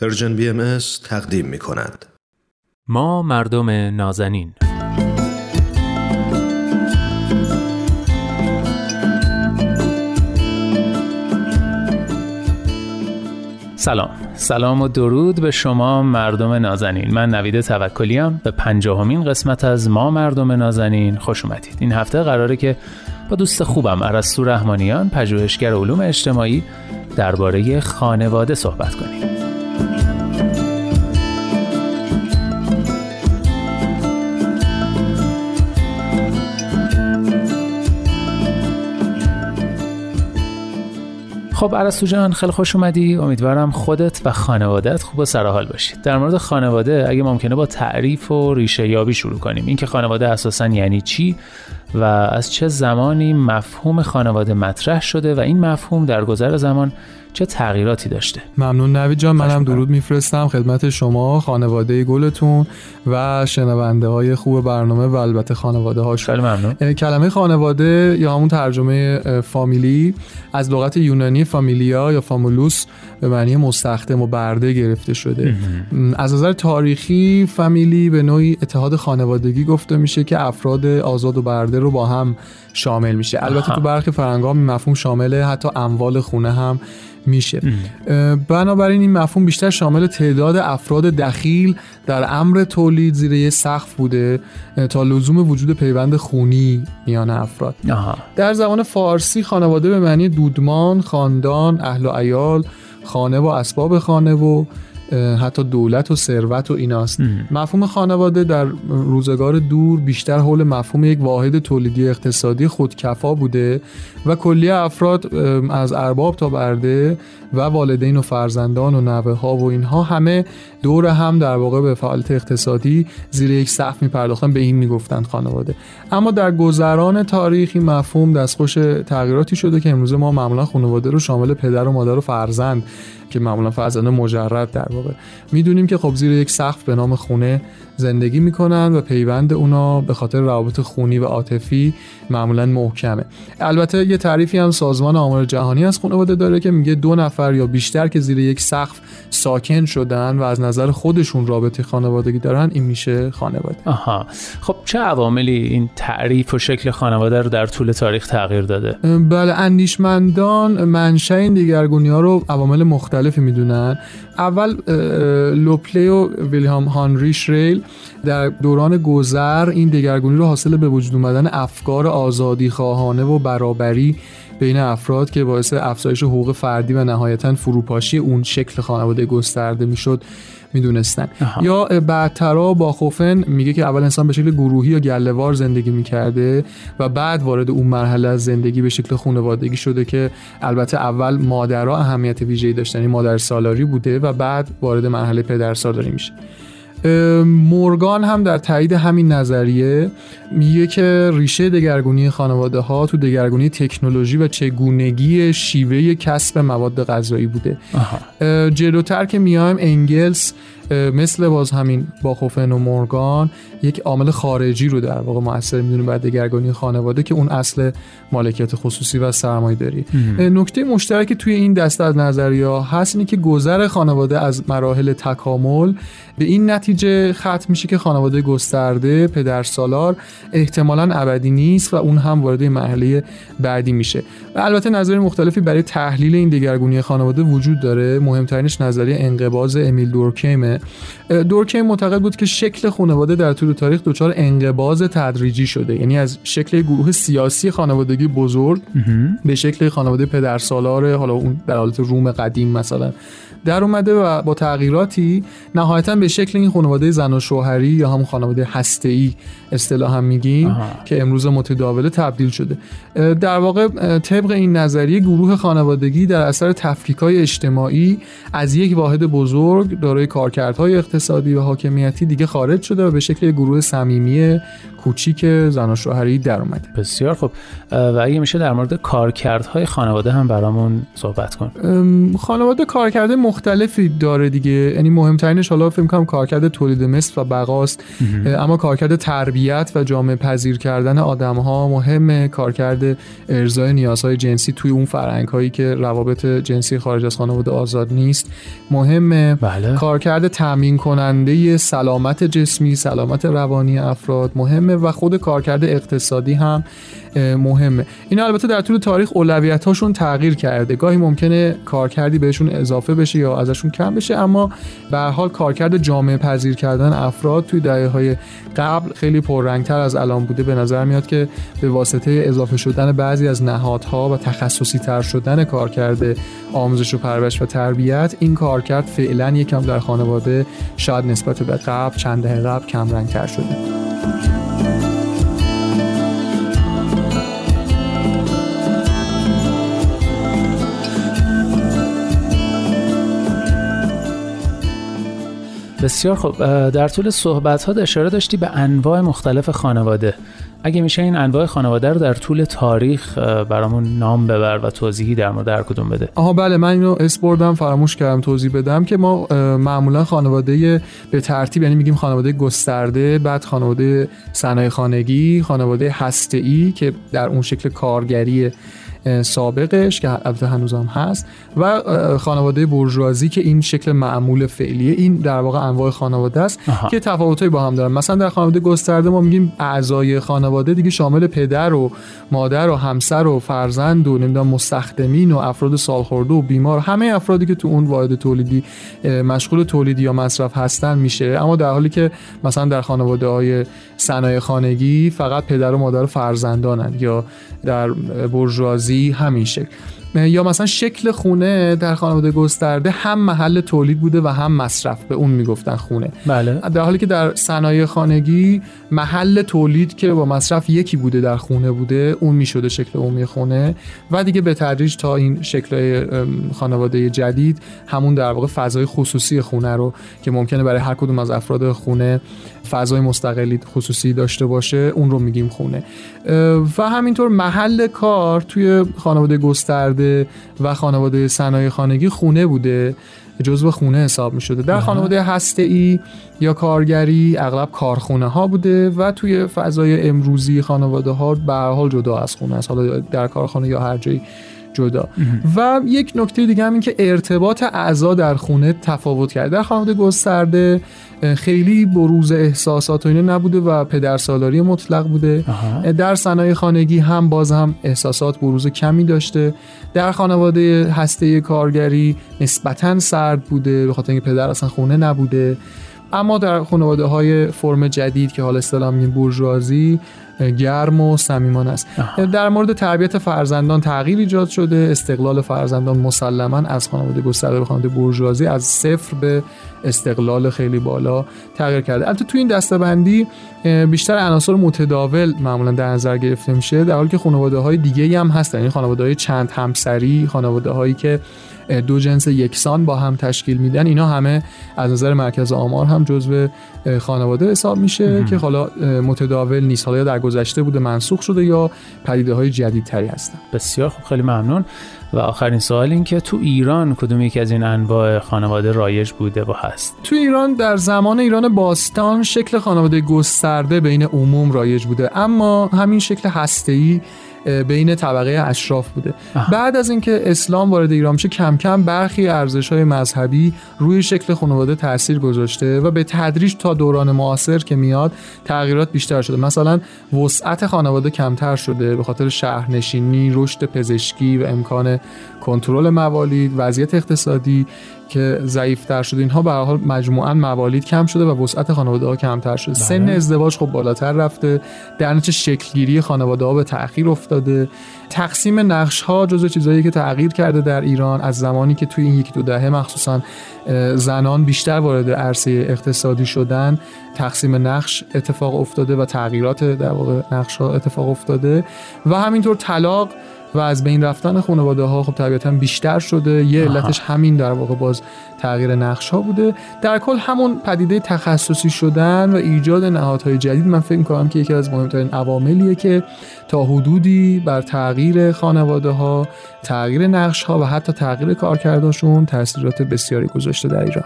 Persian BM تقدیم می کند. ما مردم نازنین. سلام. سلام و درود به شما مردم نازنین. من نوید توکلیم به پنجاهمین قسمت از ما مردم نازنین. خوش اومدید. این هفته قراره که با دوست خوبم ارسطو رحمانیان پژوهشگر علوم اجتماعی درباره خانواده صحبت کنیم. خب عرستو جان خیلی خوش اومدی. امیدوارم خودت و خانوادت خوب و سرحال باشید در مورد خانواده اگه ممکنه با تعریف و ریشه یابی شروع کنیم. اینکه خانواده اساسا یعنی چی؟ و از چه زمانی مفهوم خانواده مطرح شده و این مفهوم در گذر زمان چه تغییراتی داشته؟ ممنون نوید جان منم درود میفرستم خدمت شما خانواده گلتون و شنونده های خوب برنامه و البته خانواده هاش خیلی ممنون. کلمه خانواده یا همون ترجمه فامیلی از لغت یونانی فامیلیا یا فامولوس به معنی مستخدم و برده گرفته شده. از نظر تاریخی فامیلی به نوعی اتحاد خانوادگی گفته میشه که افراد آزاد و برده رو با هم شامل میشه. البته تو برخی فرنگام مفهوم شامل حتی اموال خونه هم میشه. بنابراین این مفهوم بیشتر شامل تعداد افراد دخیل در امر تولید زیر یه سقف بوده تا لزوم وجود پیوند خونی میان افراد. در زبان فارسی خانواده به معنی دودمان، خاندان، اهل و ایال، خانه و اسباب خانه و حتی دولت و ثروت و ایناست. مفهوم خانواده در روزگار دور بیشتر حول مفهوم یک واحد تولیدی اقتصادی خودکفا بوده و کلی افراد از ارباب تا برده و والدین و فرزندان و نوه ها و اینها همه دور هم در واقع به فعالیت اقتصادی زیر یک سقف می پرداختن به این می‌گفتند خانواده. اما در گذران تاریخی مفهوم دستخوش تغییراتی شده که امروز ما معمولا خانواده رو شامل پدر و مادر و فرزند که معمولا فرزند مجرد در واقع می‌دونیم که خب زیر یک سقف به نام خونه زندگی می‌کنن و پیوند اونا به خاطر روابط خونی و عاطفی معمولا محکمه. البته یه تعریفی هم سازمان آمار جهانی از خانواده داره که میگه دو نفر یا بیشتر که زیر یک سقف ساکن شدن و از نظر خودشون رابطه خانوادگی دارن این میشه خانواده. آها. خب چه عواملی این تعریف و شکل خانواده رو در طول تاریخ تغییر داده؟ بله اندیشمندان منشأ این دیگرگونی ها رو عوامل مختلفی می‌دونن. اول لوپلی و ویلیام هانری ریل در دوران گذر این دگرگونی رو حاصل به وجود اومدن افکار آزادی خواهانه و برابری بین افراد که باعث افزایش حقوق فردی و نهایتا فروپاشی اون شکل خانواده گسترده می‌شد می‌دونستن. یا بعدترا با خوفن میگه که اول انسان به شکل گروهی یا گلهوار زندگی می‌کرده و بعد وارد اون مرحله از زندگی به شکل خانوادگی شده که البته اول مادرها اهمیت ویژه‌ای داشتن یعنی مادر سالاری بوده و بعد وارد مرحله پدر سالاری میشه. مورگان هم در تایید همین نظریه میگه که ریشه دگرگونی خانواده ها تو دگرگونی تکنولوژی و چگونگی شیوه کسب مواد غذایی بوده. جلوتر که میایم انگلس مثل باز همین باخوفن و مورگان یک عامل خارجی رو در واقع موثر می‌دونه بعد دگرگونی خانواده که اون اصل مالکیت خصوصی و سرمایه داری. نکته مشترکی توی این دسته از نظریه هست اینه که گذر خانواده از مراحل تکامل به این نتیجه ختم میشه که خانواده گسترده پدر سالار احتمالا ابدی نیست و اون هم وارد مرحله بعدی میشه. و البته نظریه مختلفی برای تحلیل این دگرگونی خانواده وجود داره. مهمترینش نظریه انقباض امیل دورکیمه. دورکیم معتقد بود که شکل خانواده در طول تاریخ دچار انقباض تدریجی شده. یعنی از شکل گروه سیاسی خانوادگی بزرگ به شکل خانواده پدرسالار حالا اون در حالت روم قدیم مثلا. در اومده و با تغییراتی نهایتا به شکل این خانواده زن و شوهری یا همون خانواده هسته‌ای اصطلاحا میگیم که امروز متداوله تبدیل شده. در واقع طبق این نظریه گروه خانوادگی در اثر تفکیک‌های اجتماعی از یک واحد بزرگ دارای کارکردهای اقتصادی و حاکمیتی دیگه خارج شده و به شکل گروه صمیمی کوچیک زن و شوهری در اومده. بسیار خوب. و اگه میشه در مورد کارکردهای خانواده هم برامون صحبت کن خانواده کارکرده مختلفی داره دیگه. یعنی مهمترینش حالا فکر کنم کارکرد تولید مثل و بقاست. اما کارکرد تربیت و جامعه پذیر کردن آدم ها مهمه کارکرد ارزای نیازهای جنسی توی اون فرهنگ هایی که روابط جنسی خارج از خانواده آزاد نیست. مهمه بله. کارکرد تامین کننده سلامت جسمی سلامت روانی افراد مهمه و خود کارکرد اقتصادی هم مهمه این البته در طول تاریخ اولویت هاشون تغییر کرده. گاهی ممکنه کارکردی بهشون اضافه بشه یا ازشون کم بشه. اما به حال کارکرد جامعه پذیر کردن افراد توی دهه های قبل خیلی پررنگتر از الان بوده. به نظر میاد که به واسطه اضافه شدن بعضی از نهادها و تخصصی تر شدن کارکرد آموزش و پرورش و تربیت این کارکرد فعلا یکم در خانواده شاید نسبت به قبل چند دهه قبل کم رنگتر شده. بسیار خوب. در طول صحبت ها اشاره داشتی به انواع مختلف خانواده. اگه میشه این انواع خانواده رو در طول تاریخ برامون نام ببر و توضیحی در مورد هر کدوم بده. آها بله من اینو اسپردم فراموش کردم توضیح بدم که ما معمولا خانواده به ترتیب یعنی میگیم خانواده گسترده بعد خانواده صنایع خانگی خانواده هسته که در اون شکل کارگری سابقش که البته هنوزم هست و خانواده برجوازی که این شکل معمول فعلیه این در واقع انواع خانواده است آها. که تفاوتایی با هم دارن. مثلا در خانواده گسترده ما میگیم اعضای خانواده دیگه شامل پدر و مادر و همسر و فرزند و نمی‌دونم مستخدمین و افراد سالخورده و بیمار. همه افرادی که تو اون واحد تولیدی مشغول تولیدی یا مصرف هستن میشه. اما در حالی که مثلا در خانواده های صنایع خانگی فقط پدر و مادر و فرزندانن یا در برجوازی همین شکل. یا مثلا شکل خونه در خانواده گسترده هم محل تولید بوده و هم مصرف به اون می‌گفتن خونه. بله. در حالی که در صنایع خانگی محل تولید که با مصرف یکی بوده در خونه بوده اون می‌شده شکل عمومی خونه و دیگه به تدریج تا این شکل خانواده جدید همون در واقع فضای خصوصی خونه رو که ممکنه برای هر کدوم از افراد خونه فضای مستقلی خصوصی داشته باشه اون رو میگیم خونه. و همینطور محل کار توی خانواده گسترده و خانواده صنایع خانگی خونه بوده جزو خونه حساب می شده در خانواده هسته ای یا کارگری اغلب کارخونه ها بوده و توی فضای امروزی خانواده ها به حال جدا از خونه است. حالا در کارخانه یا هر جایی جدا. و یک نکته دیگه هم این که ارتباط اعضا در خونه تفاوت کرده. در خانواده گسترده خیلی بروز احساسات و اینه نبوده و پدرسالاری مطلق بوده. در صنایع خانگی هم باز هم احساسات بروز کمی داشته. در خانواده هسته کارگری نسبتا سرد بوده به خاطر اینکه پدر اصلا خونه نبوده. اما در خانواده های فرم جدید که حالا اصطلاح میگیم بورژوازی گرم و صمیمانه است. در مورد تربیت فرزندان تغییر ایجاد شده. استقلال فرزندان مسلما از خانواده گسترده به خانواده بورژوازی از صفر به استقلال خیلی بالا تغییر کرده. البته تو این دستبندی بیشتر عناصر متداول معمولا در نظر گرفته میشه در حالی که خانواده های دیگه هم هستن. یعنی خانواده های چند همسری خانواده هایی که دو جنس یکسان با هم تشکیل میدن. اینا همه از نظر مرکز آمار هم جزو خانواده حساب میشه که حالا متداول نیست. حالا یا در گذشته بوده منسوخ شده یا پدیده های جدیدتری هستن. بسیار خوب خیلی ممنون. و آخرین سوال این که تو ایران کدوم یکی از این انواع خانواده رایج بوده و هست؟ تو ایران در زمان ایران باستان شکل خانواده گسترده بین عموم رایج بوده. اما همین شکل هسته‌ای بین طبقه اشراف بوده. بعد از اینکه اسلام وارد ایران میشه کم کم برخی ارزش های مذهبی روی شکل خانواده تاثیر گذاشته و به تدریج تا دوران معاصر که میاد تغییرات بیشتر شده. مثلا وسعت خانواده کمتر شده به خاطر شهرنشینی رشد پزشکی و امکان کنترل موالید وضعیت اقتصادی که ضعیفتر شده اینها به حال مجموعا موالید کم شده و وسعت خانواده ها کمتر شده. بله. سن ازدواج خب بالاتر رفته. در نتیجه شکلگیری خانواده ها به تأخیر افتاده. تقسیم نقش ها جزو چیزایی که تغییر کرده در ایران از زمانی که توی این یک دو دهه مخصوصا زنان بیشتر وارد عرصه اقتصادی شدن تقسیم نقش اتفاق افتاده و تغییرات در واقع نقش ها اتفاق افتاده. و همینطور طلاق و از بین رفتن خانواده ها خب طبیعتا بیشتر شده. یه علتش همین در واقع باز تغییر نقش ها بوده. در کل همون پدیده تخصصی شدن و ایجاد نهادهای جدید من فکر می‌کنم که یکی از مهمترین عواملیه که تا حدودی بر تغییر خانواده ها تغییر نقش ها و حتی تغییر کارکردشون تاثیرات بسیاری گذاشته در ایران.